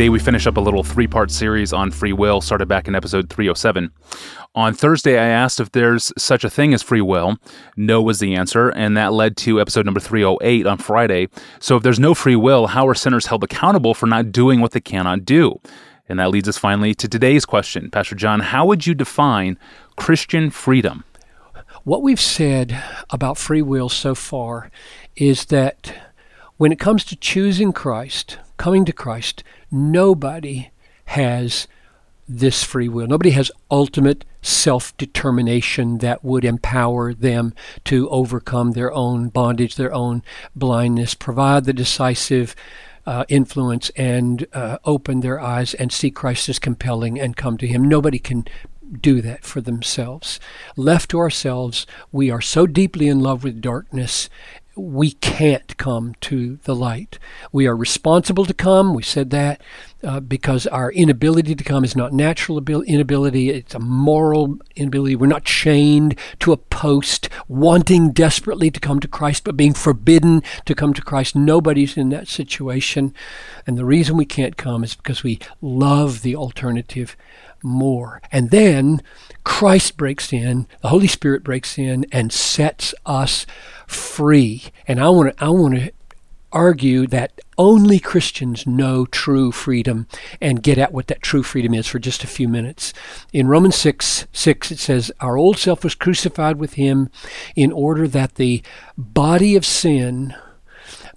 Today, we finish up a little three part series on free will, started back in episode 307. On Thursday, I asked if there's such a thing as free will. No was the answer, and that led to episode number 308 on Friday. So, if there's no free will, how are sinners held accountable for not doing what they cannot do? And that leads us finally to today's question. Pastor John, how would you define Christian freedom? What we've said about free will so far is that when it comes to choosing Christ, coming to Christ, nobody has this free will. Nobody has ultimate self determination that would empower them to overcome their own bondage, their own blindness, provide the decisive uh, influence, and uh, open their eyes and see Christ as compelling and come to Him. Nobody can do that for themselves. Left to ourselves, we are so deeply in love with darkness we can't come to the light. We are responsible to come. We said that uh, because our inability to come is not natural inability, it's a moral inability. We're not chained to a post, wanting desperately to come to Christ, but being forbidden to come to Christ. Nobody's in that situation. And the reason we can't come is because we love the alternative more. And then Christ breaks in, the Holy Spirit breaks in and sets us free. And I want to I want to argue that only Christians know true freedom and get at what that true freedom is for just a few minutes. In Romans 6 6, it says, Our old self was crucified with him in order that the body of sin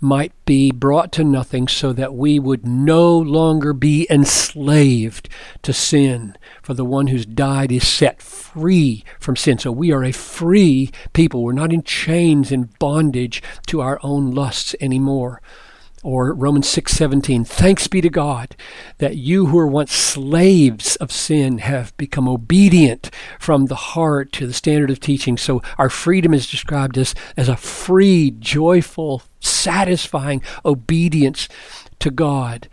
might be brought to nothing so that we would no longer be enslaved to sin. For the one who's died is set free from sin. So we are a free people. We're not in chains, in bondage to our own lusts anymore or Romans 6:17 thanks be to God that you who were once slaves of sin have become obedient from the heart to the standard of teaching so our freedom is described as as a free joyful satisfying obedience to God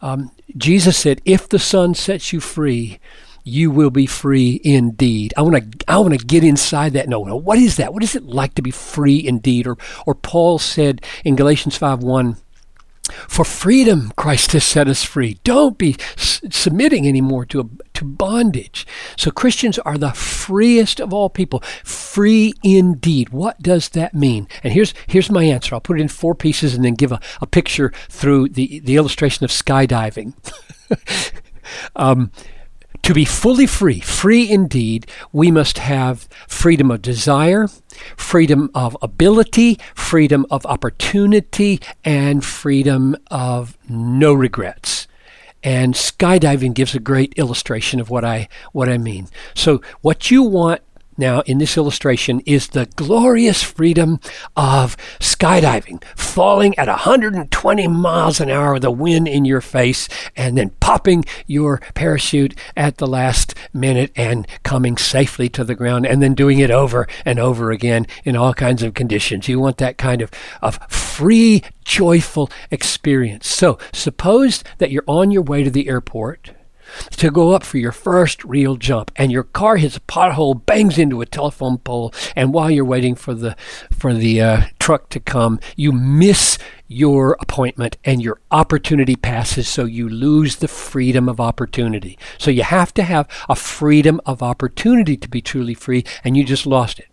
um, Jesus said if the son sets you free you will be free indeed. I want to I want to get inside that. No, no, what is that? What is it like to be free indeed? Or or Paul said in Galatians 5 1, for freedom, Christ has set us free. Don't be s- submitting anymore to, a, to bondage. So Christians are the freest of all people. Free indeed. What does that mean? And here's, here's my answer. I'll put it in four pieces and then give a, a picture through the, the illustration of skydiving. um, to be fully free, free indeed, we must have freedom of desire, freedom of ability, freedom of opportunity, and freedom of no regrets. And skydiving gives a great illustration of what I what I mean. So what you want now in this illustration is the glorious freedom of skydiving, falling at 120 miles an hour with a wind in your face, and then popping your parachute at the last minute and coming safely to the ground, and then doing it over and over again in all kinds of conditions. You want that kind of, of free, joyful experience. So suppose that you're on your way to the airport to go up for your first real jump. And your car hits a pothole bangs into a telephone pole. And while you're waiting for the for the uh, truck to come you miss your appointment and your opportunity passes. So you lose the freedom of opportunity. So you have to have a freedom of opportunity to be truly free and you just lost it.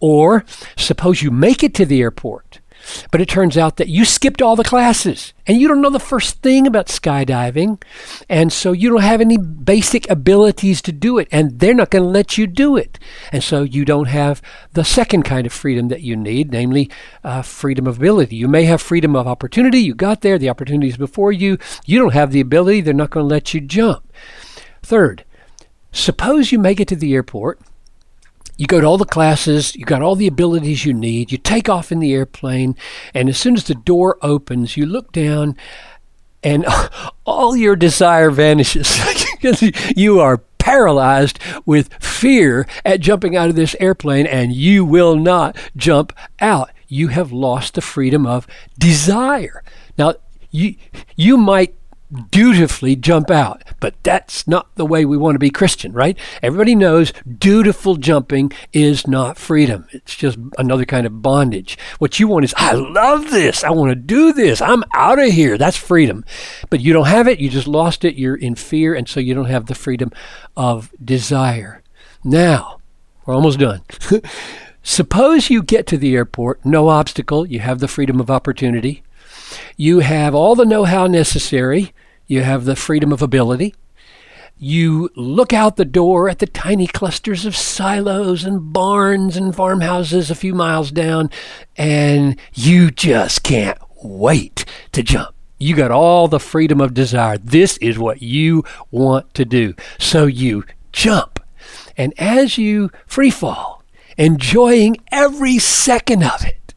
Or suppose you make it to the airport but it turns out that you skipped all the classes and you don't know the first thing about skydiving. And so you don't have any basic abilities to do it. And they're not going to let you do it. And so you don't have the second kind of freedom that you need, namely uh, freedom of ability. You may have freedom of opportunity. You got there, the opportunity is before you. You don't have the ability, they're not going to let you jump. Third, suppose you make it to the airport you go to all the classes, you got all the abilities you need, you take off in the airplane, and as soon as the door opens, you look down and all your desire vanishes you are paralyzed with fear at jumping out of this airplane and you will not jump out. You have lost the freedom of desire. Now, you, you might dutifully jump out. But that's not the way we want to be Christian, right? Everybody knows dutiful jumping is not freedom. It's just another kind of bondage. What you want is, I love this. I want to do this. I'm out of here. That's freedom. But you don't have it. You just lost it. You're in fear. And so you don't have the freedom of desire. Now, we're almost done. Suppose you get to the airport, no obstacle, you have the freedom of opportunity. You have all the know how necessary. You have the freedom of ability. You look out the door at the tiny clusters of silos and barns and farmhouses a few miles down, and you just can't wait to jump. You got all the freedom of desire. This is what you want to do. So you jump. And as you free fall, enjoying every second of it,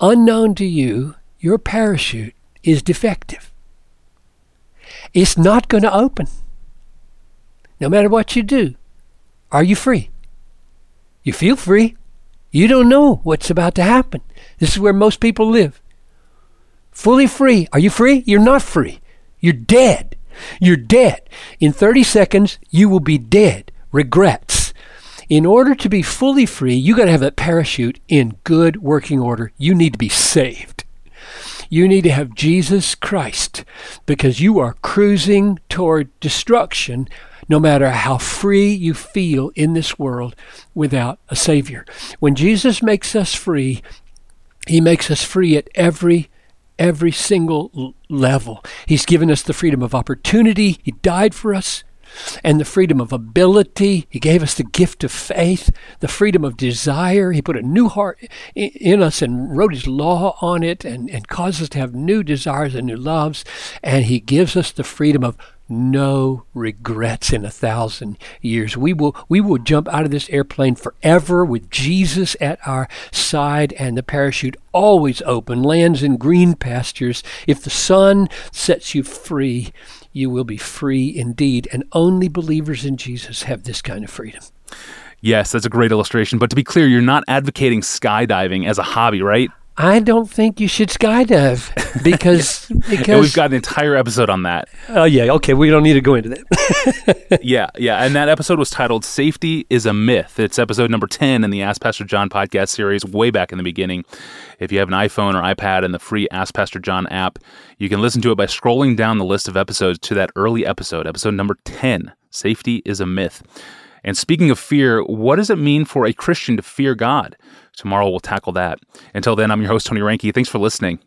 unknown to you, your parachute is defective. It's not going to open. No matter what you do, are you free? You feel free. You don't know what's about to happen. This is where most people live. Fully free. Are you free? You're not free. You're dead. You're dead. In 30 seconds, you will be dead. Regrets. In order to be fully free, you got to have that parachute in good working order. You need to be saved. You need to have Jesus Christ because you are cruising toward destruction no matter how free you feel in this world without a Savior. When Jesus makes us free, He makes us free at every every single level. He's given us the freedom of opportunity. He died for us. And the freedom of ability. He gave us the gift of faith, the freedom of desire. He put a new heart in us and wrote His law on it and, and caused us to have new desires and new loves. And He gives us the freedom of no regrets in a thousand years. We will we will jump out of this airplane forever with Jesus at our side and the parachute always open, lands in green pastures. If the son sets you free, you will be free indeed. And only believers in Jesus have this kind of freedom. Yes, that's a great illustration. But to be clear, you're not advocating skydiving as a hobby, right? I don't think you should skydive because because and we've got an entire episode on that. Oh yeah, okay, we don't need to go into that. yeah, yeah, and that episode was titled "Safety is a Myth." It's episode number ten in the Ask Pastor John podcast series, way back in the beginning. If you have an iPhone or iPad and the free Ask Pastor John app, you can listen to it by scrolling down the list of episodes to that early episode, episode number ten. Safety is a myth. And speaking of fear, what does it mean for a Christian to fear God? Tomorrow we'll tackle that. Until then, I'm your host, Tony Reinke. Thanks for listening.